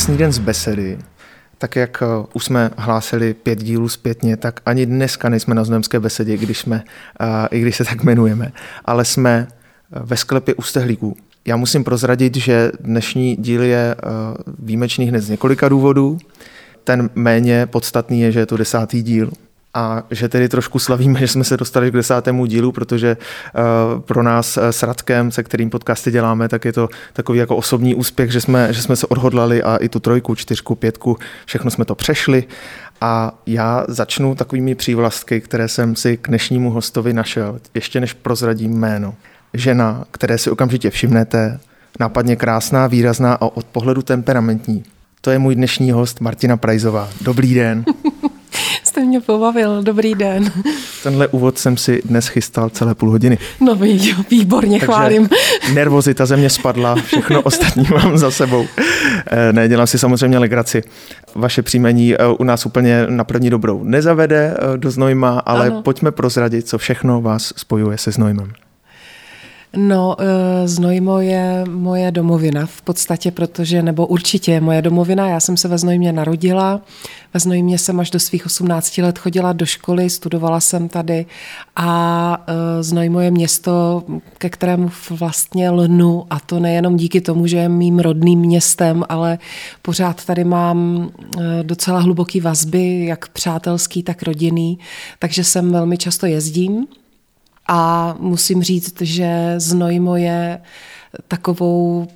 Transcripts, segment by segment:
krásný den z besedy. Tak jak eh, už jsme hlásili pět dílů zpětně, tak ani dneska nejsme na Znojemské besedě, když jsme, eh, i když se tak jmenujeme, ale jsme eh, ve sklepě u Stehlíků. Já musím prozradit, že dnešní díl je výjimečný hned z několika důvodů. Ten méně podstatný je, že je to desátý díl a že tedy trošku slavíme, že jsme se dostali k desátému dílu, protože uh, pro nás uh, s Radkem, se kterým podcasty děláme, tak je to takový jako osobní úspěch, že jsme, že jsme se odhodlali a i tu trojku, čtyřku, pětku, všechno jsme to přešli. A já začnu takovými přívlastky, které jsem si k dnešnímu hostovi našel, ještě než prozradím jméno. Žena, které si okamžitě všimnete, nápadně krásná, výrazná a od pohledu temperamentní. To je můj dnešní host Martina Prajzová. Dobrý den. Jste mě pobavil, dobrý den. Tenhle úvod jsem si dnes chystal celé půl hodiny. No výborně, Takže chválím. nervozita ze mě spadla, všechno ostatní mám za sebou. Eh, ne, dělám si samozřejmě legraci. Vaše příjmení eh, u nás úplně na první dobrou nezavede eh, do Znojma, ale ano. pojďme prozradit, co všechno vás spojuje se Znojmem. No, eh, Znojmo je moje domovina v podstatě, protože, nebo určitě je moje domovina. Já jsem se ve Znojmě narodila. Ve Znojmě jsem až do svých 18 let chodila do školy, studovala jsem tady a eh, Znojmo je město, ke kterému vlastně lnu a to nejenom díky tomu, že je mým rodným městem, ale pořád tady mám eh, docela hluboký vazby, jak přátelský, tak rodinný, takže sem velmi často jezdím a musím říct, že Znojmo je takovou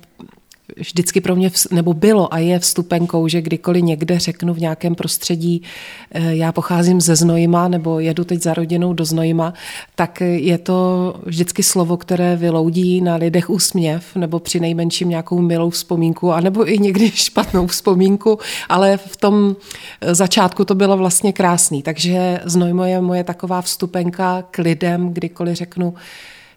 vždycky pro mě, nebo bylo a je vstupenkou, že kdykoliv někde řeknu v nějakém prostředí, eh, já pocházím ze Znojima nebo jedu teď za rodinou do Znojima, tak je to vždycky slovo, které vyloudí na lidech úsměv nebo při nejmenším nějakou milou vzpomínku, anebo i někdy špatnou vzpomínku, ale v tom eh, začátku to bylo vlastně krásný. Takže Znojmo je moje taková vstupenka k lidem, kdykoliv řeknu,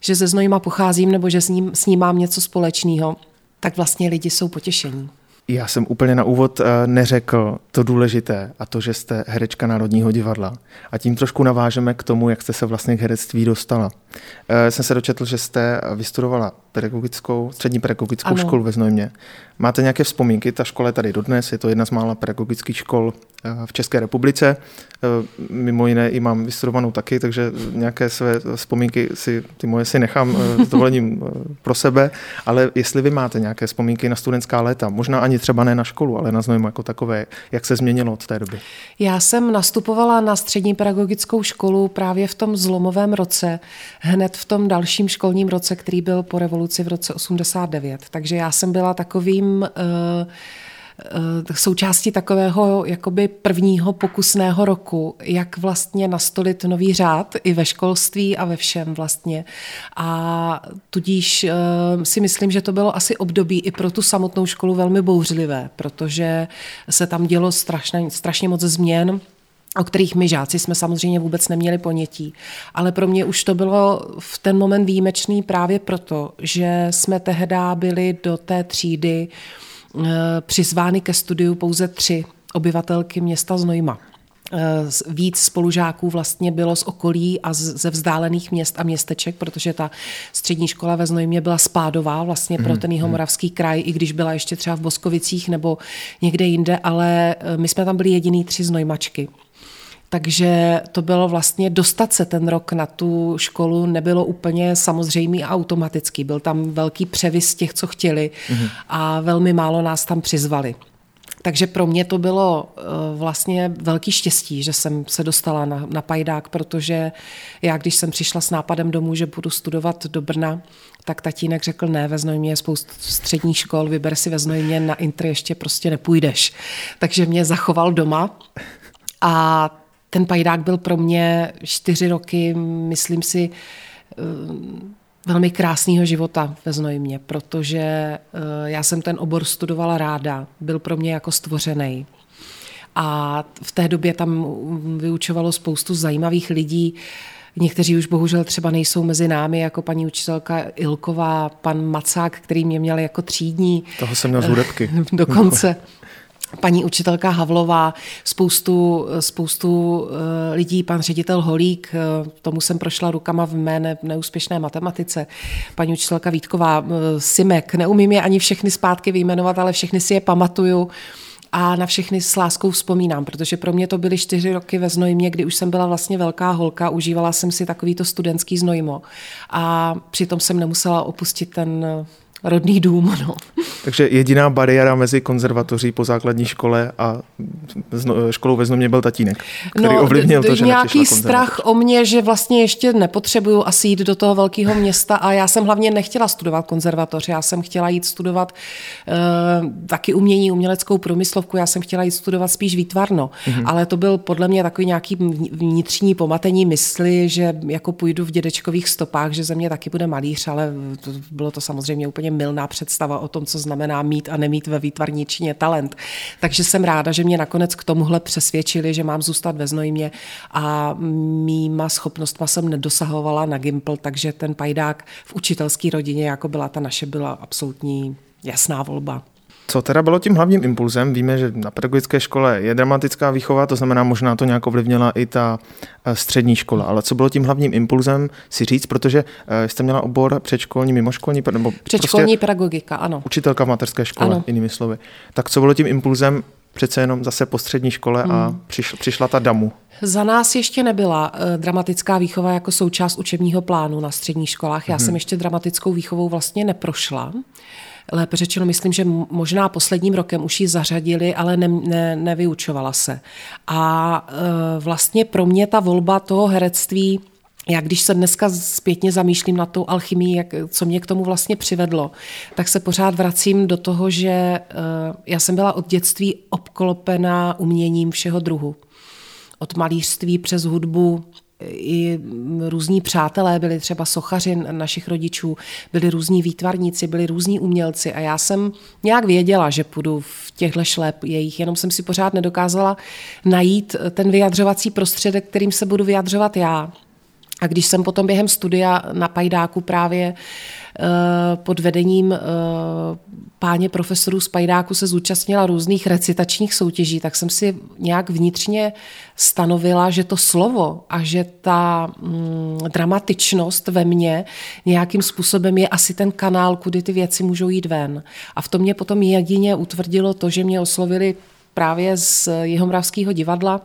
že ze Znojima pocházím nebo že s ním, s ním mám něco společného tak vlastně lidi jsou potěšení. Já jsem úplně na úvod eh, neřekl to důležité a to, že jste herečka Národního divadla. A tím trošku navážeme k tomu, jak jste se vlastně k herectví dostala. Eh, jsem se dočetl, že jste vystudovala pedagogickou, střední pedagogickou ano. školu ve Znojmě. Máte nějaké vzpomínky? Ta škola je tady dodnes, je to jedna z mála pedagogických škol eh, v České republice. Eh, mimo jiné i mám vystudovanou taky, takže nějaké své vzpomínky si, ty moje si nechám eh, s dovolením pro sebe, ale jestli vy máte nějaké vzpomínky na studentská léta, možná ani třeba ne na školu, ale na Znojmu jako takové, jak se změnilo od té doby? Já jsem nastupovala na střední pedagogickou školu právě v tom zlomovém roce, hned v tom dalším školním roce, který byl po revoluci v roce 89. Takže já jsem byla takovým uh, součástí takového jakoby prvního pokusného roku, jak vlastně nastolit nový řád i ve školství a ve všem vlastně. A tudíž si myslím, že to bylo asi období i pro tu samotnou školu velmi bouřlivé, protože se tam dělo strašně, strašně moc změn o kterých my žáci jsme samozřejmě vůbec neměli ponětí. Ale pro mě už to bylo v ten moment výjimečný právě proto, že jsme tehdy byli do té třídy eh, přizvány ke studiu pouze tři obyvatelky města Znojma. Eh, víc spolužáků vlastně bylo z okolí a ze vzdálených měst a městeček, protože ta střední škola ve Znojmě byla spádová vlastně pro mhm, ten jihomoravský mhm. kraj, i když byla ještě třeba v Boskovicích nebo někde jinde, ale eh, my jsme tam byli jediný tři Znojmačky. Takže to bylo vlastně dostat se ten rok na tu školu nebylo úplně samozřejmý a automatický. Byl tam velký převis těch, co chtěli mm-hmm. a velmi málo nás tam přizvali. Takže pro mě to bylo uh, vlastně velký štěstí, že jsem se dostala na, na Pajdák, protože já, když jsem přišla s nápadem domů, že budu studovat do Brna, tak tatínek řekl, ne, ve Znojmě je spoustu středních škol, vyber si ve Znojmě, na Intr ještě prostě nepůjdeš. Takže mě zachoval doma a ten pajdák byl pro mě čtyři roky, myslím si, eh, velmi krásného života ve Znojmě, protože eh, já jsem ten obor studovala ráda, byl pro mě jako stvořený. A v té době tam vyučovalo spoustu zajímavých lidí, Někteří už bohužel třeba nejsou mezi námi, jako paní učitelka Ilková, pan Macák, který mě měl jako třídní. Toho jsem měl z hudebky. Dokonce. paní učitelka Havlová, spoustu, spoustu eh, lidí, pan ředitel Holík, eh, tomu jsem prošla rukama v mé neúspěšné matematice, paní učitelka Vítková, eh, Simek, neumím je ani všechny zpátky vyjmenovat, ale všechny si je pamatuju a na všechny s láskou vzpomínám, protože pro mě to byly čtyři roky ve Znojmě, kdy už jsem byla vlastně velká holka, užívala jsem si takovýto studentský Znojmo a přitom jsem nemusela opustit ten rodný dům. No. Takže jediná bariéra mezi konzervatoří po základní škole a školou ve Znojmě byl tatínek, který no, ovlivnil to, že nějaký strach o mě, že vlastně ještě nepotřebuju asi jít do toho velkého města a já jsem hlavně nechtěla studovat konzervatoř, já jsem chtěla jít studovat uh, taky umění, uměleckou průmyslovku, já jsem chtěla jít studovat spíš výtvarno, mm-hmm. ale to byl podle mě takový nějaký vnitřní pomatení mysli, že jako půjdu v dědečkových stopách, že ze mě taky bude malíř, ale to, bylo to samozřejmě úplně milná představa o tom, co znamená mít a nemít ve výtvarničině talent. Takže jsem ráda, že mě nakonec k tomuhle přesvědčili, že mám zůstat ve Znojmě a mýma schopnostma jsem nedosahovala na Gimpl, takže ten pajdák v učitelské rodině, jako byla ta naše, byla absolutní jasná volba. Co teda bylo tím hlavním impulzem? Víme, že na pedagogické škole je dramatická výchova, to znamená, možná to nějak ovlivnila i ta eh, střední škola. Ale co bylo tím hlavním impulzem si říct, protože eh, jste měla obor předškolní, mimoškolní, nebo Předškolní prostě pedagogika, ano. Učitelka v mateřské škole, ano. jinými slovy. Tak co bylo tím impulzem přece jenom zase po střední škole a hmm. přišla, přišla ta damu? Za nás ještě nebyla uh, dramatická výchova jako součást učebního plánu na středních školách. Já hmm. jsem ještě dramatickou výchovou vlastně neprošla lépe řečeno, myslím, že možná posledním rokem už ji zařadili, ale ne, ne, nevyučovala se. A e, vlastně pro mě ta volba toho herectví já když se dneska zpětně zamýšlím na tou alchymii, jak, co mě k tomu vlastně přivedlo, tak se pořád vracím do toho, že uh, já jsem byla od dětství obklopená uměním všeho druhu. Od malířství přes hudbu, i různí přátelé, byli třeba sochaři našich rodičů, byli různí výtvarníci, byli různí umělci a já jsem nějak věděla, že půjdu v těchto šlep jejich, jenom jsem si pořád nedokázala najít ten vyjadřovací prostředek, kterým se budu vyjadřovat já. A když jsem potom během studia na Pajdáku právě pod vedením eh, páně profesorů z Pajdáku se zúčastnila různých recitačních soutěží, tak jsem si nějak vnitřně stanovila, že to slovo a že ta mm, dramatičnost ve mně nějakým způsobem je asi ten kanál, kudy ty věci můžou jít ven. A v tom mě potom jedině utvrdilo to, že mě oslovili právě z Jihomravského divadla,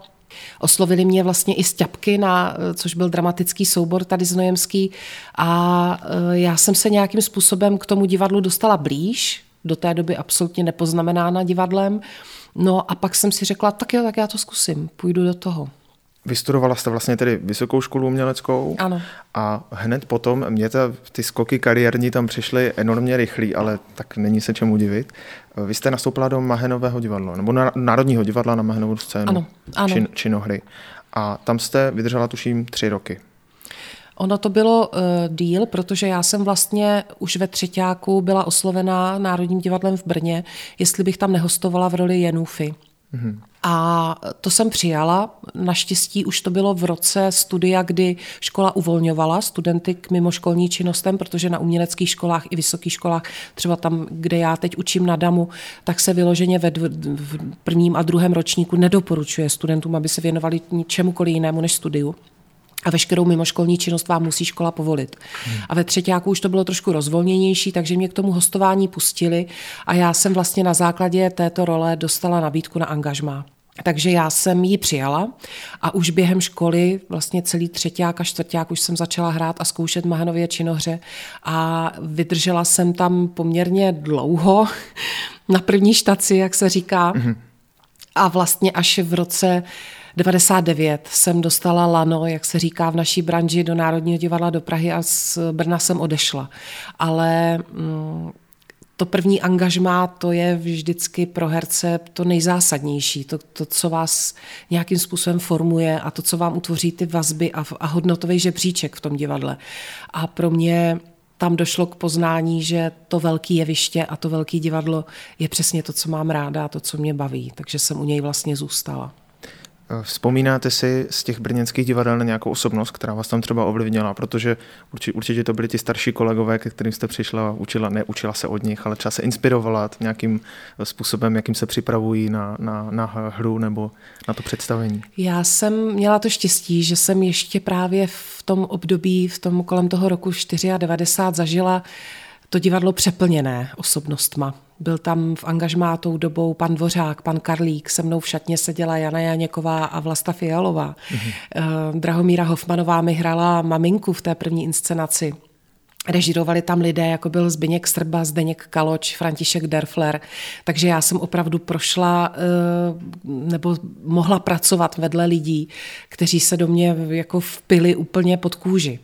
Oslovili mě vlastně i z Ťapky, na, což byl dramatický soubor tady znojemský a e, já jsem se nějakým způsobem k tomu divadlu dostala blíž, do té doby absolutně nepoznamenána divadlem. No a pak jsem si řekla, tak jo, tak já to zkusím, půjdu do toho. Vystudovala jste vlastně tedy vysokou školu uměleckou. Ano. A hned potom, mě ta, ty skoky kariérní tam přišly enormně rychlý, ale tak není se čemu divit. Vy jste nastoupila do Mahenového divadla, nebo na, Národního divadla na Mahenovou scénu. Ano, ano. Čin, činohry. A tam jste vydržela tuším tři roky. Ono to bylo uh, díl, protože já jsem vlastně už ve třetíku byla oslovená Národním divadlem v Brně, jestli bych tam nehostovala v roli Jenůfy. Mm-hmm. A to jsem přijala. Naštěstí už to bylo v roce studia, kdy škola uvolňovala studenty k mimoškolní činnostem, protože na uměleckých školách i vysokých školách, třeba tam, kde já teď učím na DAMu, tak se vyloženě ve v prvním a druhém ročníku nedoporučuje studentům, aby se věnovali ničemukoliv jinému než studiu a veškerou mimoškolní činnost vám musí škola povolit. Hmm. A ve třetíku už to bylo trošku rozvolněnější, takže mě k tomu hostování pustili a já jsem vlastně na základě této role dostala nabídku na angažmá. Takže já jsem ji přijala a už během školy, vlastně celý třetíák a čtvrták, už jsem začala hrát a zkoušet Mahanově činohře a vydržela jsem tam poměrně dlouho na první štaci, jak se říká. Mm-hmm. A vlastně až v roce 99 jsem dostala lano, jak se říká v naší branži, do Národního divadla do Prahy a z Brna jsem odešla. Ale mm, to první angažmá, to je vždycky pro herce to nejzásadnější, to, to, co vás nějakým způsobem formuje a to, co vám utvoří ty vazby a, a hodnotový žebříček v tom divadle. A pro mě tam došlo k poznání, že to velké jeviště a to velké divadlo je přesně to, co mám ráda a to, co mě baví. Takže jsem u něj vlastně zůstala. Vzpomínáte si z těch brněnských divadel na nějakou osobnost, která vás tam třeba ovlivnila, protože určitě, určitě to byli ti starší kolegové, ke kterým jste přišla a učila, neučila se od nich, ale třeba se inspirovala nějakým způsobem, jakým se připravují na, na, na hru nebo na to představení. Já jsem měla to štěstí, že jsem ještě právě v tom období, v tom kolem toho roku 94 zažila to divadlo přeplněné osobnostma. Byl tam v angažmátou dobou pan Dvořák, pan Karlík, se mnou v šatně seděla Jana Janěková a Vlasta Fialová. Mm-hmm. Drahomíra Hofmanová mi hrála maminku v té první inscenaci. Režirovali tam lidé, jako byl Zbyněk Srba, Zdeněk Kaloč, František Derfler. Takže já jsem opravdu prošla eh, nebo mohla pracovat vedle lidí, kteří se do mě jako vpili úplně pod kůži.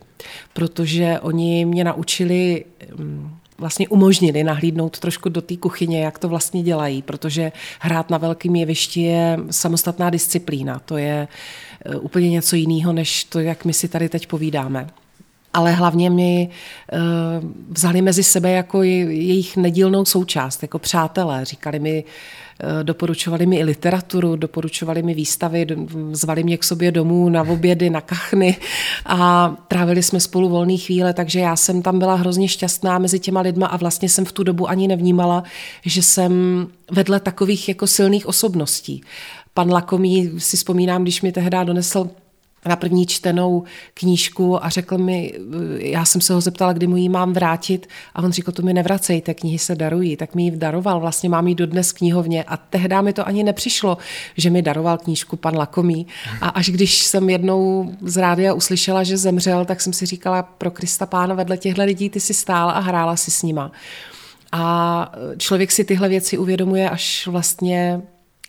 Protože oni mě naučili mm, vlastně umožnili nahlídnout trošku do té kuchyně, jak to vlastně dělají, protože hrát na velkém jevišti je samostatná disciplína. To je eh, úplně něco jiného, než to, jak my si tady teď povídáme ale hlavně mi uh, vzali mezi sebe jako jejich nedílnou součást, jako přátelé. Říkali mi, uh, doporučovali mi i literaturu, doporučovali mi výstavy, zvali mě k sobě domů na obědy, na kachny a trávili jsme spolu volné chvíle, takže já jsem tam byla hrozně šťastná mezi těma lidma a vlastně jsem v tu dobu ani nevnímala, že jsem vedle takových jako silných osobností. Pan Lakomý si vzpomínám, když mi tehdy donesl na první čtenou knížku a řekl mi, já jsem se ho zeptala, kdy mu ji mám vrátit a on říkal, to mi nevracejte, knihy se darují, tak mi ji daroval, vlastně mám ji dodnes knihovně a tehdy mi to ani nepřišlo, že mi daroval knížku pan Lakomý a až když jsem jednou z rádia uslyšela, že zemřel, tak jsem si říkala, pro Krista pána vedle těchto lidí ty si stála a hrála si s nima. A člověk si tyhle věci uvědomuje až vlastně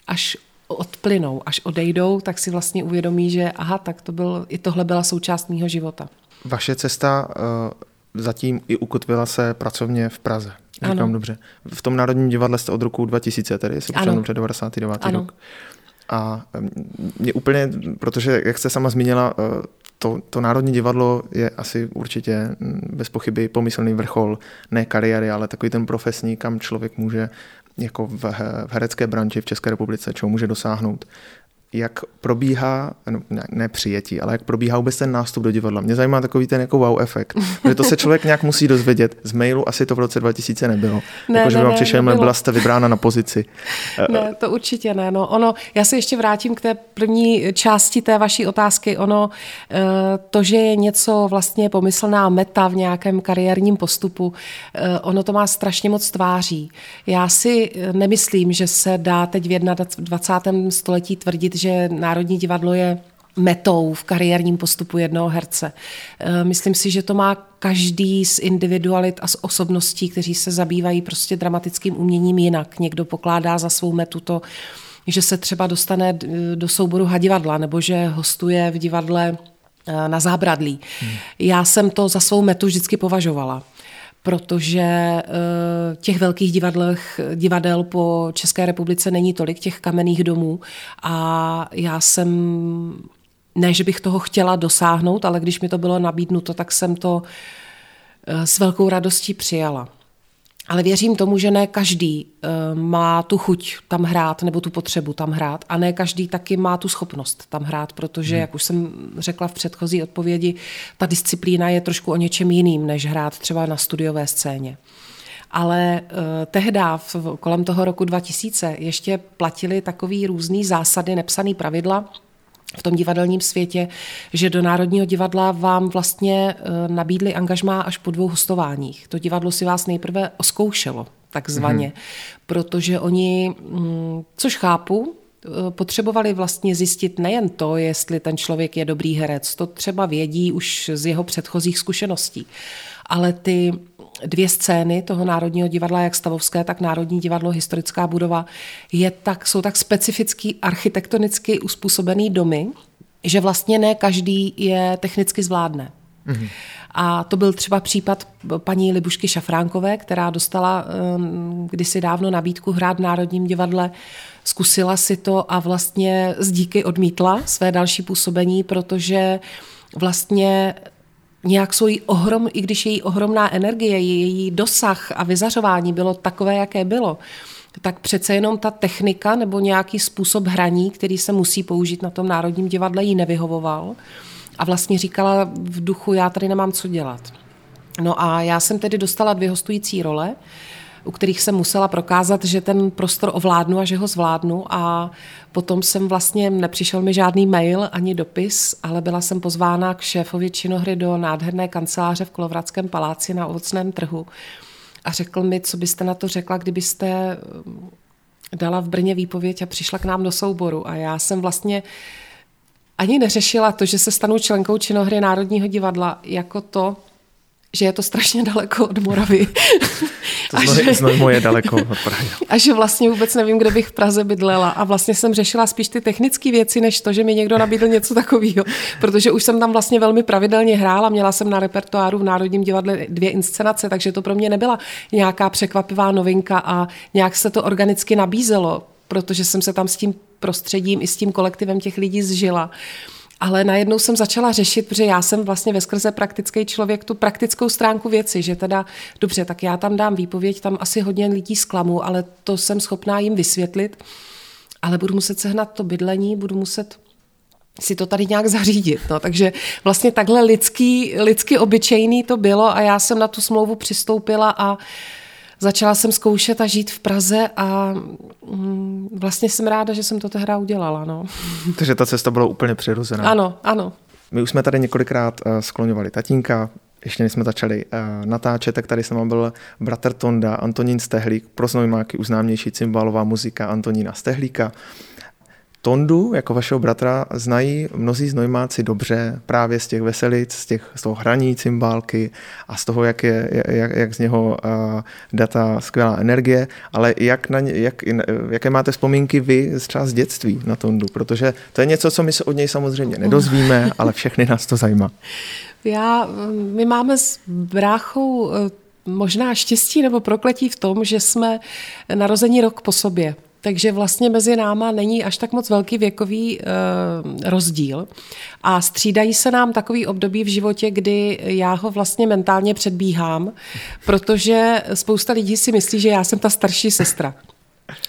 až odplynou, až odejdou, tak si vlastně uvědomí, že aha, tak to byl, i tohle byla součást mého života. Vaše cesta uh, zatím i ukotvila se pracovně v Praze. Říkám ano. dobře. V tom Národním divadle jste od roku 2000, tedy jestli ano. dobře 99. Ano. rok. A mě úplně, protože jak jste sama zmínila, eh, to, to Národní divadlo je asi určitě mm, bez pochyby pomyslný vrchol ne kariéry, ale takový ten profesní, kam člověk může jako v, v herecké branži v České republice, čeho může dosáhnout jak probíhá, no, ne, ne přijetí, ale jak probíhá vůbec ten nástup do divadla. Mě zajímá takový ten jako wow efekt, že to se člověk nějak musí dozvědět. Z mailu asi to v roce 2000 nebylo. Ne, jako, že ne, vám přišel mail, byla jste vybrána na pozici. Ne, to určitě ne. No, ono, já se ještě vrátím k té první části té vaší otázky. Ono, eh, to, že je něco vlastně pomyslná meta v nějakém kariérním postupu, eh, ono to má strašně moc tváří. Já si eh, nemyslím, že se dá teď v 21. století tvrdit, že Národní divadlo je metou v kariérním postupu jednoho herce. E, myslím si, že to má každý z individualit a z osobností, kteří se zabývají prostě dramatickým uměním jinak. Někdo pokládá za svou metu to, že se třeba dostane do souboru hadivadla nebo že hostuje v divadle e, na zábradlí. Hmm. Já jsem to za svou metu vždycky považovala protože eh, těch velkých divadlech, divadel po České republice není tolik, těch kamenných domů a já jsem, ne, že bych toho chtěla dosáhnout, ale když mi to bylo nabídnuto, tak jsem to eh, s velkou radostí přijala. Ale věřím tomu, že ne každý uh, má tu chuť tam hrát nebo tu potřebu tam hrát a ne každý taky má tu schopnost tam hrát, protože, hmm. jak už jsem řekla v předchozí odpovědi, ta disciplína je trošku o něčem jiným, než hrát třeba na studiové scéně. Ale uh, tehdy, kolem toho roku 2000, ještě platili takový různý zásady, nepsaný pravidla, v tom divadelním světě, že do Národního divadla vám vlastně eh, nabídli angažmá až po dvou hostováních. To divadlo si vás nejprve oskoušelo, takzvaně, mm-hmm. protože oni, mm, což chápu, eh, potřebovali vlastně zjistit nejen to, jestli ten člověk je dobrý herec, to třeba vědí už z jeho předchozích zkušeností, ale ty dvě scény toho Národního divadla, jak Stavovské, tak Národní divadlo, historická budova, je tak, jsou tak specificky architektonicky uspůsobený domy, že vlastně ne každý je technicky zvládne. Mm-hmm. A to byl třeba případ paní Libušky Šafránkové, která dostala um, kdysi dávno nabídku hrát v Národním divadle, zkusila si to a vlastně z díky odmítla své další působení, protože vlastně nějak svůj ohrom, i když její ohromná energie, její dosah a vyzařování bylo takové, jaké bylo, tak přece jenom ta technika nebo nějaký způsob hraní, který se musí použít na tom Národním divadle, jí nevyhovoval. A vlastně říkala v duchu, já tady nemám co dělat. No a já jsem tedy dostala dvě hostující role, u kterých jsem musela prokázat, že ten prostor ovládnu a že ho zvládnu. A potom jsem vlastně, nepřišel mi žádný mail ani dopis, ale byla jsem pozvána k šéfovi činohry do nádherné kanceláře v Kolovradském paláci na ovocném trhu. A řekl mi, co byste na to řekla, kdybyste um, dala v Brně výpověď a přišla k nám do souboru. A já jsem vlastně ani neřešila to, že se stanu členkou činohry Národního divadla, jako to, že je to strašně daleko od Moravy. To a že, moje daleko od Prahy. A že vlastně vůbec nevím, kde bych v Praze bydlela. A vlastně jsem řešila spíš ty technické věci, než to, že mi někdo nabídl něco takového. Protože už jsem tam vlastně velmi pravidelně hrála. Měla jsem na repertoáru v Národním divadle dvě inscenace, takže to pro mě nebyla nějaká překvapivá novinka a nějak se to organicky nabízelo, protože jsem se tam s tím prostředím i s tím kolektivem těch lidí zžila. Ale najednou jsem začala řešit, protože já jsem vlastně ve skrze praktický člověk, tu praktickou stránku věci, že teda, dobře, tak já tam dám výpověď, tam asi hodně lidí zklamu, ale to jsem schopná jim vysvětlit, ale budu muset sehnat to bydlení, budu muset si to tady nějak zařídit. No. Takže vlastně takhle lidský, lidsky obyčejný to bylo a já jsem na tu smlouvu přistoupila a začala jsem zkoušet a žít v Praze a mm, vlastně jsem ráda, že jsem to tehdy udělala. No. Takže ta cesta byla úplně přirozená. Ano, ano. My už jsme tady několikrát uh, skloňovali tatínka, ještě než jsme začali uh, natáčet, tak tady jsem byl bratr Tonda, Antonín Stehlík, pro znojmáky uznámější cymbalová muzika Antonína Stehlíka. Tondu, jako vašeho bratra, znají mnozí znojmáci dobře právě z těch veselic, z, těch, z toho hraní cymbálky a z toho, jak, je, jak, jak z něho uh, data skvělá energie, ale jak na ně, jak, jaké máte vzpomínky vy třeba z dětství na Tondu, protože to je něco, co my se od něj samozřejmě nedozvíme, ale všechny nás to zajímá. Já, my máme s bráchou eh, možná štěstí nebo prokletí v tom, že jsme narození rok po sobě. Takže vlastně mezi náma není až tak moc velký věkový e, rozdíl. A střídají se nám takový období v životě, kdy já ho vlastně mentálně předbíhám, protože spousta lidí si myslí, že já jsem ta starší sestra.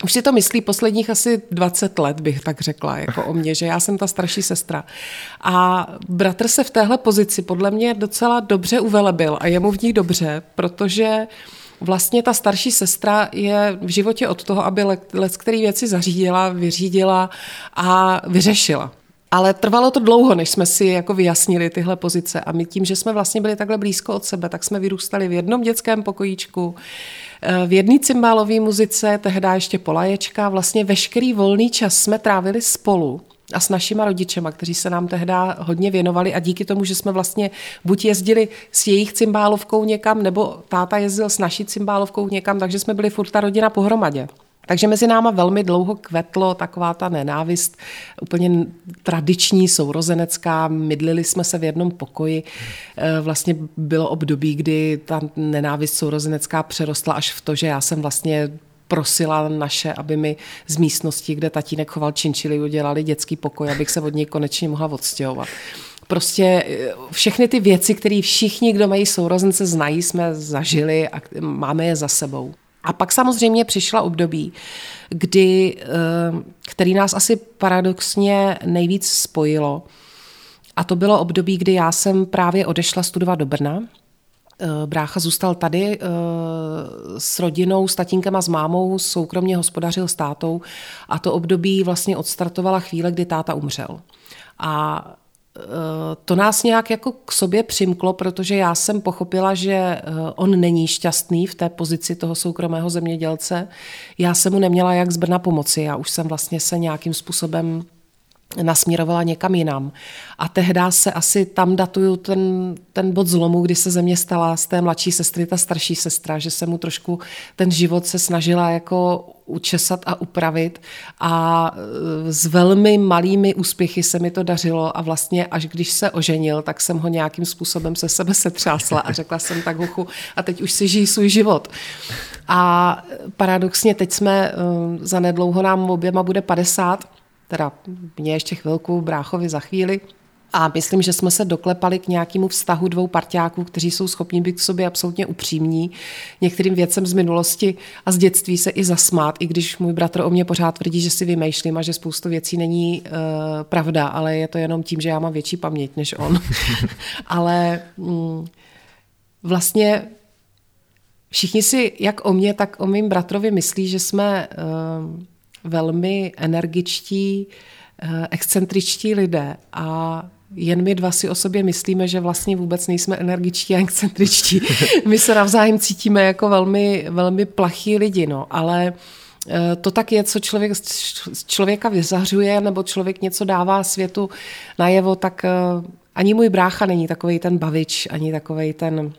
Už si to myslí posledních asi 20 let, bych tak řekla, jako o mě, že já jsem ta starší sestra. A bratr se v téhle pozici podle mě docela dobře uvelebil a je mu v ní dobře, protože vlastně ta starší sestra je v životě od toho, aby let, který věci zařídila, vyřídila a vyřešila. Ale trvalo to dlouho, než jsme si jako vyjasnili tyhle pozice. A my tím, že jsme vlastně byli takhle blízko od sebe, tak jsme vyrůstali v jednom dětském pokojíčku, eh, v jedné cymbálové muzice, tehdy ještě polaječka. Vlastně veškerý volný čas jsme trávili spolu a s našima rodičema, kteří se nám tehdy hodně věnovali a díky tomu, že jsme vlastně buď jezdili s jejich cymbálovkou někam, nebo táta jezdil s naší cymbálovkou někam, takže jsme byli furt ta rodina pohromadě. Takže mezi náma velmi dlouho kvetlo taková ta nenávist, úplně tradiční, sourozenecká. Mydlili jsme se v jednom pokoji. E, vlastně bylo období, kdy ta nenávist sourozenecká přerostla až v to, že já jsem vlastně prosila naše, aby mi z místnosti, kde tatínek choval činčily, udělali dětský pokoj, abych se od něj konečně mohla odstěhovat prostě eh, všechny ty věci, které všichni, kdo mají sourozence, znají, jsme zažili a máme je za sebou. A pak samozřejmě přišla období, kdy, eh, který nás asi paradoxně nejvíc spojilo. A to bylo období, kdy já jsem právě odešla studovat do Brna brácha zůstal tady eh, s rodinou, s tatínkem a s mámou, soukromně hospodařil s tátou a to období vlastně odstartovala chvíle, kdy táta umřel. A eh, to nás nějak jako k sobě přimklo, protože já jsem pochopila, že on není šťastný v té pozici toho soukromého zemědělce. Já jsem mu neměla jak z Brna pomoci. Já už jsem vlastně se nějakým způsobem nasměrovala někam jinam. A tehdy se asi tam datuju ten, ten bod zlomu, kdy se ze mě stala z té mladší sestry ta starší sestra, že se mu trošku ten život se snažila jako učesat a upravit a e, s velmi malými úspěchy se mi to dařilo a vlastně až když se oženil, tak jsem ho nějakým způsobem se sebe setřásla a řekla jsem tak huchu a teď už si žijí svůj život. A paradoxně teď jsme, e, za nedlouho nám oběma bude 50 teda mě ještě chvilku, bráchovi za chvíli, A myslím, že jsme se doklepali k nějakému vztahu dvou partiáků, kteří jsou schopni být k sobě absolutně upřímní, některým věcem z minulosti a z dětství se i zasmát, i když můj bratr o mě pořád tvrdí, že si vymýšlím a že spoustu věcí není uh, pravda, ale je to jenom tím, že já mám větší paměť než on. ale mm, vlastně všichni si, jak o mě, tak o mým bratrovi myslí, že jsme uh, velmi energičtí, uh, excentričtí lidé a jen my dva si o sobě myslíme, že vlastně vůbec nejsme energičtí a excentričtí. My se navzájem cítíme jako velmi, velmi plachí lidi, no, ale eh, to tak je, co člověk, člověka vyzařuje, nebo člověk něco dává světu najevo, tak eh, ani můj brácha není takový ten bavič, ani takový ten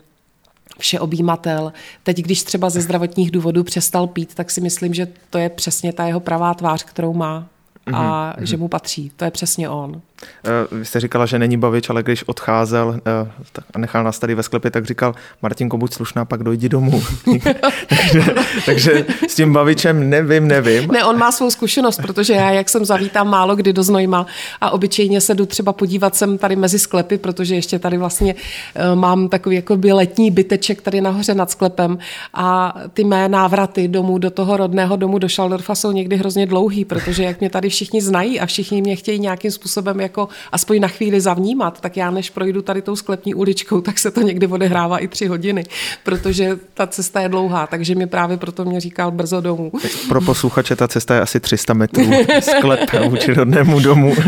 všeobjímatel. Teď, když třeba ze zdravotních důvodů přestal pít, tak si myslím, že to je přesně ta jeho pravá tvář, kterou má a mm-hmm. že mu patří. To je přesně on. Eh, vy jste říkala, že není bavič, ale když odcházel eh, a nechal nás tady ve sklepě, tak říkal, Martinko, buď slušná, pak dojdi domů. takže, takže s tím bavičem nevím, nevím. Ne, on má svou zkušenost, protože já, jak jsem zavítám málo kdy do Znojma a obyčejně se jdu třeba podívat sem tady mezi sklepy, protože ještě tady vlastně eh, mám takový jako by letní byteček tady nahoře nad sklepem a ty mé návraty domů do toho rodného domu do Šaldorfa jsou někdy hrozně dlouhý, protože jak mě tady všichni znají a všichni mě chtějí nějakým způsobem jako aspoň na chvíli zavnímat, tak já než projdu tady tou sklepní uličkou, tak se to někdy odehrává i tři hodiny, protože ta cesta je dlouhá, takže mi právě proto mě říkal brzo domů. Pro posluchače ta cesta je asi 300 metrů sklep vůči rodnému domu.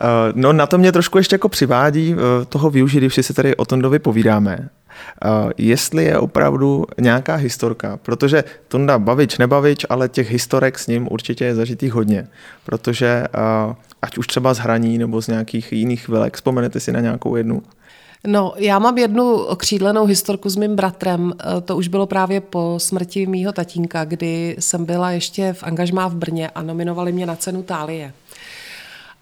Eh, no na to mě trošku ještě jako přivádí eh, toho využít, když si tady o Tondovi povídáme. Uh, jestli je opravdu nějaká historka, protože Tonda bavič, nebavič, ale těch historek s ním určitě je zažitých hodně, protože ať už třeba z hraní nebo z nějakých jiných velek, vzpomenete si na nějakou jednu? No, já mám jednu okřídlenou historku s mým bratrem. To už bylo právě po smrti mýho tatínka, kdy jsem byla ještě v angažmá v Brně a nominovali mě na cenu Tálie.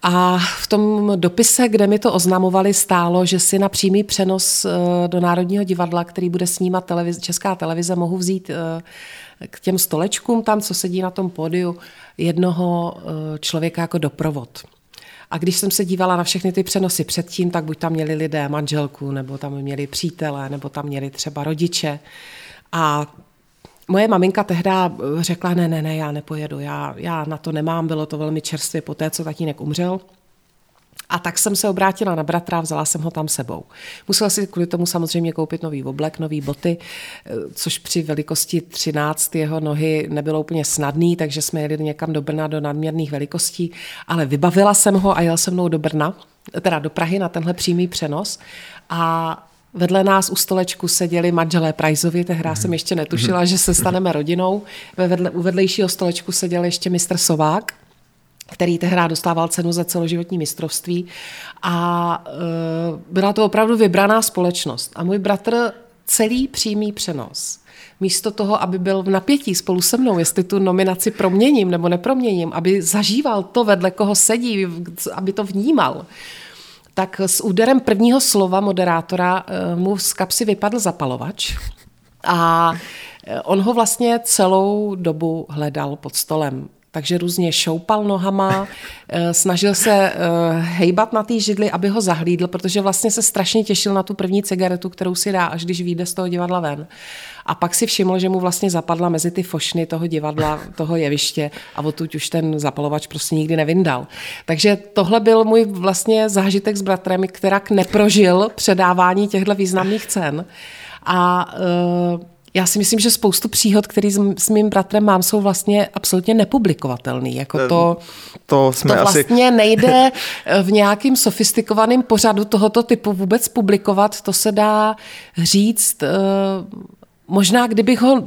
A v tom dopise, kde mi to oznamovali, stálo, že si na přímý přenos eh, do Národního divadla, který bude snímat televize, Česká televize, mohu vzít eh, k těm stolečkům tam, co sedí na tom pódiu, jednoho eh, člověka jako doprovod. A když jsem se dívala na všechny ty přenosy předtím, tak buď tam měli lidé manželku, nebo tam měli přítele, nebo tam měli třeba rodiče. A Moje maminka tehdy eh, řekla, ne, ne, ne, já nepojedu, já, já na to nemám, bylo to velmi čerstvě po té, co tatínek umřel. A tak jsem se obrátila na bratra vzala jsem ho tam sebou. Musela si kvůli tomu samozřejmě koupit nový oblek, nový boty, eh, což při velikosti 13 jeho nohy nebylo úplně snadný, takže jsme jeli někam do Brna do nadměrných velikostí, ale vybavila jsem ho a jel se mnou do Brna, teda do Prahy na tenhle přímý přenos a Vedle nás u stolečku seděli manželé Prajzovi, tehdy jsem ještě netušila, že se staneme rodinou. Ve vedle, u vedlejšího stolečku seděl ještě mistr Sovák, který tehdy dostával cenu za celoživotní mistrovství. A e, byla to opravdu vybraná společnost. A můj bratr celý přímý přenos místo toho, aby byl v napětí spolu se mnou, jestli tu nominaci proměním nebo neproměním, aby zažíval to, vedle koho sedí, aby to vnímal, tak s úderem prvního slova moderátora eh, mu z kapsy vypadl zapalovač a eh, on ho vlastně celou dobu hledal pod stolem takže různě šoupal nohama, eh, snažil se hejbat na té židli, aby ho zahlídl, protože vlastně se strašně těšil na tu první cigaretu, kterou si dá, až když vyjde z toho divadla ven. A pak si všiml, že mu vlastně zapadla mezi ty fošny toho divadla, toho jeviště a odtud už ten zapalovač prostě nikdy nevyndal. Takže tohle byl můj vlastně zážitek s bratrem, která neprožil předávání těchto významných cen. A uh, já si myslím, že spoustu příhod, který s, s mým bratrem mám, jsou vlastně absolutně nepublikovatelný. Jako to, to, jsme to vlastně asi... nejde v nějakým sofistikovaném pořadu tohoto typu vůbec publikovat. To se dá říct uh, Možná, kdybych ho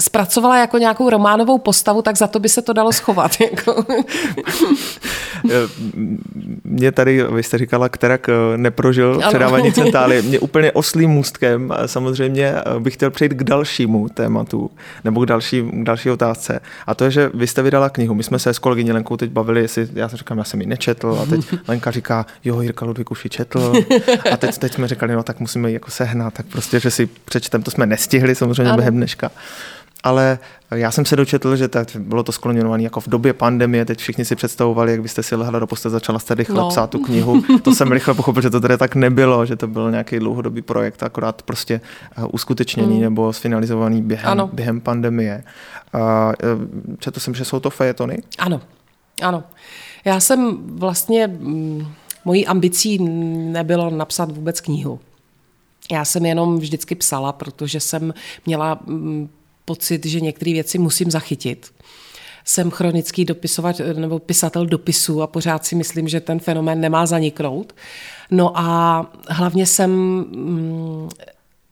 zpracovala jako nějakou románovou postavu, tak za to by se to dalo schovat. Jako. Mě tady, vy jste říkala, Kterak eh, neprožil ano. předávání centály. Mě úplně oslým můstkem samozřejmě eh, bych chtěl přejít k dalšímu tématu, nebo k další, k další otázce. A to je, že vy jste vydala knihu. My jsme se s kolegyní Lenkou teď bavili, jestli, já jsem říkám, já jsem ji nečetl a teď Lenka říká, jo, Jirka Ludvík už ji četl. A teď, teď jsme říkali, no tak musíme ji jako sehnat, tak prostě, že si přečtem, to jsme nestihli samozřejmě ano. během dneška. Ale já jsem se dočetl, že tak bylo to skloněnované jako v době pandemie, teď všichni si představovali, jak byste si lehla do postele, začala jste rychle no. psát tu knihu. To jsem rychle pochopil, že to tady tak nebylo, že to byl nějaký dlouhodobý projekt, akorát prostě eh, uskutečněný mm. nebo sfinalizovaný během, během pandemie. A, eh, četl jsem, že jsou to fejetony? Ano, ano. Já jsem vlastně, mm, mojí ambicí nebylo napsat vůbec knihu. Já jsem jenom vždycky psala, protože jsem měla mm, pocit, že některé věci musím zachytit. Jsem chronický dopisovat, nebo pisatel dopisů a pořád si myslím, že ten fenomén nemá zaniknout. No a hlavně jsem mm,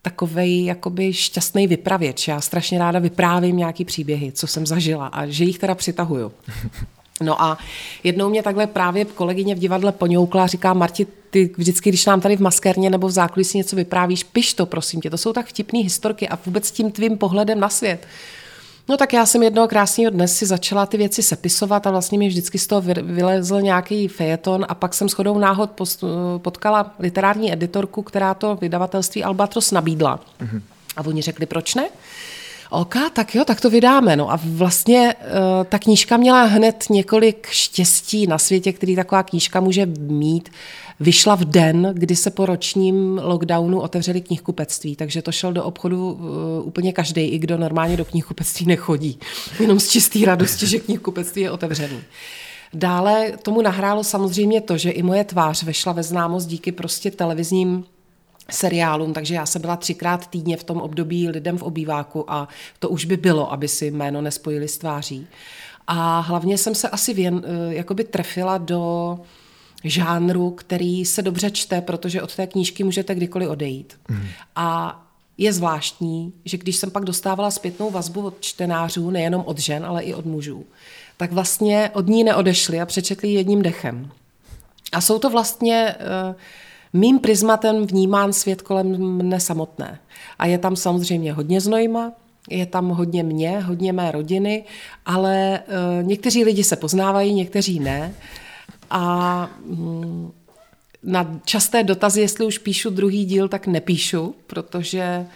takovej jakoby šťastný vypravěč. Já strašně ráda vyprávím nějaký příběhy, co jsem zažila a že jich teda přitahuju. No a jednou mě takhle právě kolegyně v divadle poňoukla a říká, Marti, ty vždycky, když nám tady v maskérně nebo v zákulisí něco vyprávíš, piš to, prosím tě, to jsou tak vtipné historky a vůbec tím tvým pohledem na svět. No tak já jsem jednoho krásného dnes si začala ty věci sepisovat a vlastně mi vždycky z toho vylezl nějaký fejeton a pak jsem shodou náhod potkala literární editorku, která to vydavatelství Albatros nabídla. Mm-hmm. A oni řekli, proč ne? OK, tak jo, tak to vydáme. No a vlastně uh, ta knížka měla hned několik štěstí na světě, který taková knížka může mít. Vyšla v den, kdy se po ročním lockdownu otevřeli knihkupectví, takže to šel do obchodu uh, úplně každý, i kdo normálně do knihkupectví nechodí. Jenom z čistý radosti, že knihkupectví je otevřený. Dále tomu nahrálo samozřejmě to, že i moje tvář vešla ve známost díky prostě televizním seriálům, takže já jsem byla třikrát týdně v tom období lidem v obýváku a to už by bylo, aby si jméno nespojili s tváří. A hlavně jsem se asi věn, eh, jakoby trefila do žánru, který se dobře čte, protože od té knížky můžete kdykoliv odejít. Mm. A je zvláštní, že když jsem pak dostávala zpětnou vazbu od čtenářů, nejenom od žen, ale i od mužů, tak vlastně od ní neodešli a přečetli jedním dechem. A jsou to vlastně uh, mým prismatem vnímán svět kolem mne samotné. A je tam samozřejmě hodně znojma, je tam hodně mě, hodně mé rodiny, ale uh, někteří lidi se poznávají, někteří ne. A um, na časté dotazy, jestli už píšu druhý díl, tak nepíšu, protože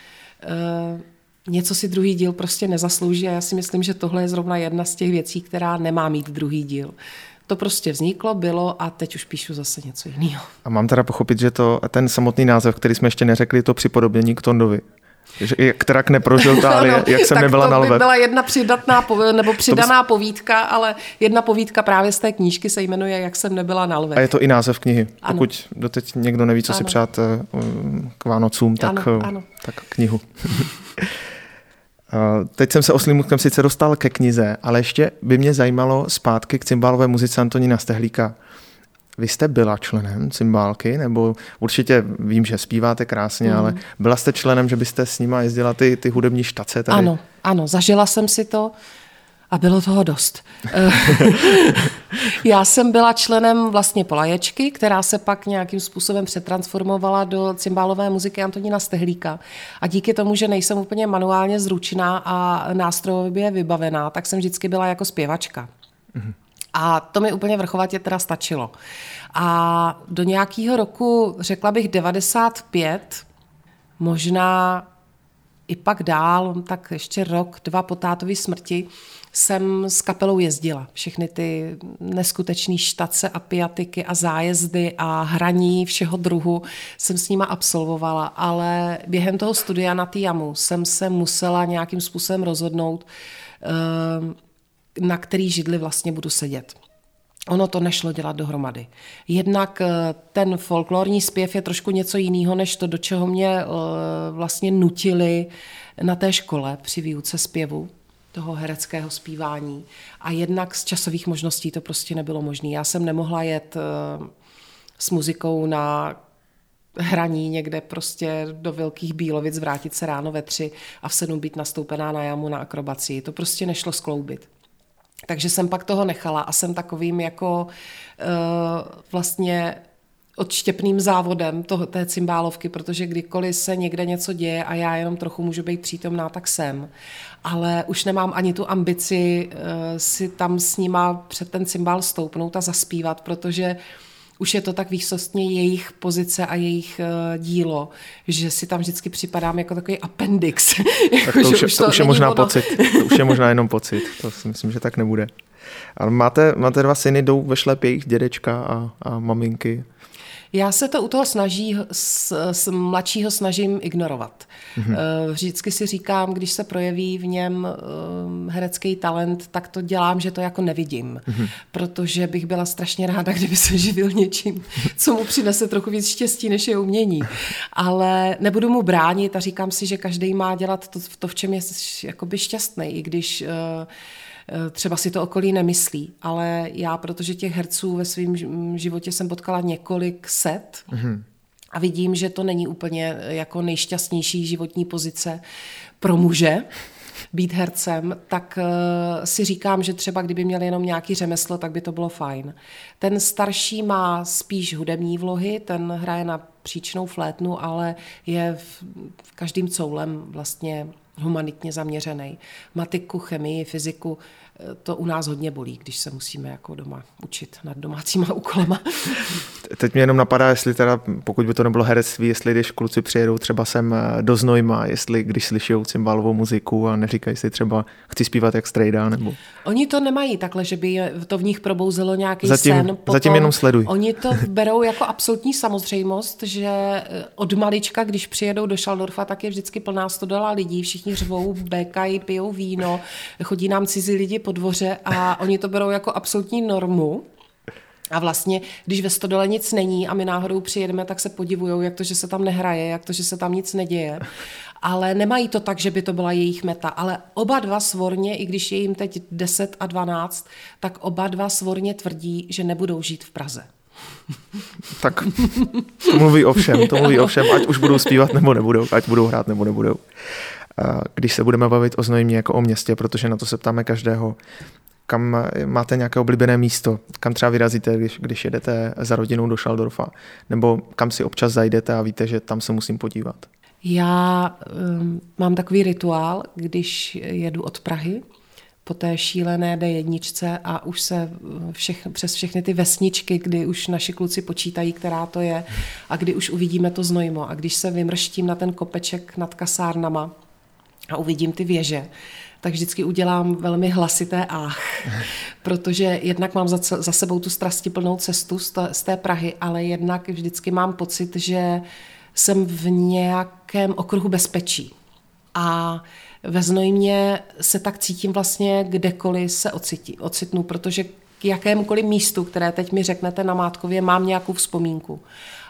uh, něco si druhý díl prostě nezaslouží a já si myslím, že tohle je zrovna jedna z těch věcí, která nemá mít druhý díl. To prostě vzniklo, bylo a teď už píšu zase něco jiného. A mám teda pochopit, že to ten samotný název, který jsme ještě neřekli, to připodobnění k Tondovi. Jak trak neprožil táli, no, jak jsem nebyla na lve. by byla jedna přidatná nebo přidaná to... povídka, ale jedna povídka právě z té knížky se jmenuje Jak jsem nebyla na lve. A je to i název knihy. Ano. Pokud doteď někdo neví, co ano. si přát eh, k Vánocům, tak, ano, eh, ano. tak knihu. Teď jsem se oslým sice dostal ke knize, ale ještě by mě zajímalo zpátky k cymbálové muzice Antonína Stehlíka. Vy jste byla členem cymbálky, nebo určitě vím, že zpíváte krásně, mm. ale byla jste členem, že byste s nima jezdila ty, ty hudební štace tady? Ano, ano, zažila jsem si to a bylo toho dost. Já jsem byla členem vlastně Polaječky, která se pak nějakým způsobem přetransformovala do cymbálové muziky Antonína Stehlíka. A díky tomu, že nejsem úplně manuálně zručná a nástrojově vybavená, tak jsem vždycky byla jako zpěvačka. A to mi úplně vrchovatě teda stačilo. A do nějakého roku, řekla bych 95, možná i pak dál, tak ještě rok, dva po tátově smrti, jsem s kapelou jezdila. Všechny ty neskutečné štace a piatiky a zájezdy a hraní všeho druhu jsem s nima absolvovala, ale během toho studia na Tiamu jsem se musela nějakým způsobem rozhodnout, eh, na který židli vlastně budu sedět. Ono to nešlo dělat dohromady. Jednak eh, ten folklorní zpěv je trošku něco jiného, než to, do čeho mě eh, vlastně nutili na té škole při výuce zpěvu toho hereckého zpívání. A jednak z časových možností to prostě nebylo možné. Já jsem nemohla jet uh, s muzikou na hraní někde prostě do Velkých Bílovic, vrátit se ráno ve tři a v sedm být nastoupená na jamu na akrobaci. To prostě nešlo skloubit. Takže jsem pak toho nechala a jsem takovým jako uh, vlastně odštěpným závodem toho, té cymbálovky, protože kdykoliv se někde něco děje a já jenom trochu můžu být přítomná, tak jsem. Ale už nemám ani tu ambici uh, si tam s nima před ten cymbál stoupnout a zaspívat, protože už je to tak výsostně jejich pozice a jejich uh, dílo, že si tam vždycky připadám jako takový appendix. jako, to, už, už, to, to už je možná ono. pocit. To už je možná jenom pocit. To si myslím, že tak nebude. Ale máte, máte dva syny, jdou ve šlep jejich dědečka a, a maminky. Já se to u toho snaží, s, s mladšího snažím ignorovat. Mm-hmm. Vždycky si říkám, když se projeví v něm eh, herecký talent, tak to dělám, že to jako nevidím. Mm-hmm. Protože bych byla strašně ráda, kdyby se živil něčím, co mu přinese trochu víc štěstí, než je umění. Ale nebudu mu bránit a říkám si, že každý má dělat to, to v čem je jakoby šťastný, i když uh, třeba si to okolí nemyslí, ale já, protože těch herců ve svém životě jsem potkala několik set, mm-hmm. A vidím, že to není úplně eh, jako nejšťastnější životní pozice pro muže být hercem, tak uh, si říkám, že třeba kdyby měl jenom nějaký řemeslo, tak by to bylo fajn. Ten starší má spíš hudební vlohy, ten hraje na příčnou flétnu, ale je v, v každým coulem vlastně humanitně zaměřený. Matiku, chemii, fyziku, to u nás hodně bolí, když se musíme jako doma učit nad domácíma úkolama. Teď mě jenom napadá, jestli teda, pokud by to nebylo herectví, jestli když kluci přijedou třeba sem eh, do Znojma, jestli když slyší cymbalovou muziku a neříkají si třeba chci zpívat jak strejda, nebo... Oni to nemají takhle, že by to v nich probouzelo nějaký zatím, sen. Potom zatím jenom sleduj. Oni to berou jako absolutní samozřejmost, že eh, od malička, když přijedou do Šaldorfa, tak je vždycky plná stodola lidí, všichni řvou, békají, pijou víno, chodí nám cizí lidi po dvoře a oni to berou jako absolutní normu. A vlastně, když ve stodole nic není a my náhodou přijedeme, tak se podivují, jak to, že se tam nehraje, jak to, že se tam nic neděje. Ale nemají to tak, že by to byla jejich meta. Ale oba dva svorně, i když je jim teď 10 a 12, tak oba dva svorně tvrdí, že nebudou žít v Praze. Tak to mluví o všem, to mluví o všem, ať už budou zpívat nebo nebudou, ať budou hrát nebo nebudou. Když se budeme bavit o Znojmě jako o městě, protože na to se ptáme každého, kam máte nějaké oblíbené místo, kam třeba vyrazíte, když, když jedete za rodinou do Šaldorfa, nebo kam si občas zajdete a víte, že tam se musím podívat? Já um, mám takový rituál, když jedu od Prahy, po té šílené D1 a už se všech, přes všechny ty vesničky, kdy už naši kluci počítají, která to je a kdy už uvidíme to znojmo a když se vymrštím na ten kopeček nad kasárnama a uvidím ty věže, tak vždycky udělám velmi hlasité ách, protože jednak mám za, za sebou tu strastiplnou cestu z, z té Prahy, ale jednak vždycky mám pocit, že jsem v nějakém okruhu bezpečí. A ve Znojmě se tak cítím vlastně kdekoliv se ocití, ocitnu, protože k jakémukoliv místu, které teď mi řeknete na Mátkově, mám nějakou vzpomínku.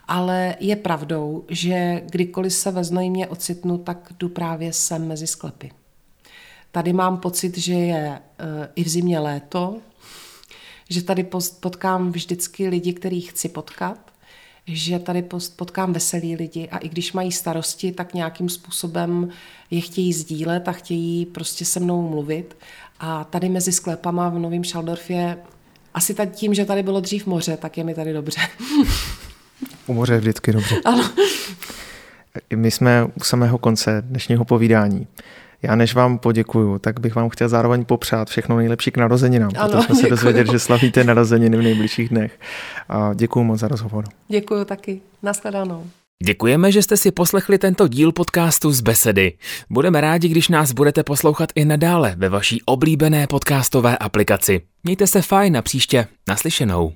Ale je pravdou, že kdykoliv se ve Znojmě ocitnu, tak jdu právě sem mezi sklepy. Tady mám pocit, že je uh, i v zimě léto, že tady potkám vždycky lidi, který chci potkat, že tady potkám veselí lidi a i když mají starosti, tak nějakým způsobem je chtějí sdílet a chtějí prostě se mnou mluvit. A tady mezi sklepama v Novém Šaldorfě, asi tím, že tady bylo dřív moře, tak je mi tady dobře. U moře je vždycky dobře. Ano. My jsme u samého konce dnešního povídání. Já než vám poděkuju, tak bych vám chtěl zároveň popřát všechno nejlepší k narozeninám, ano, protože jsme děkuju. se dozvěděli, že slavíte narozeniny v nejbližších dnech. A děkuji moc za rozhovor. Děkuji taky. Naschledanou. Děkujeme, že jste si poslechli tento díl podcastu z Besedy. Budeme rádi, když nás budete poslouchat i nadále ve vaší oblíbené podcastové aplikaci. Mějte se fajn a příště naslyšenou.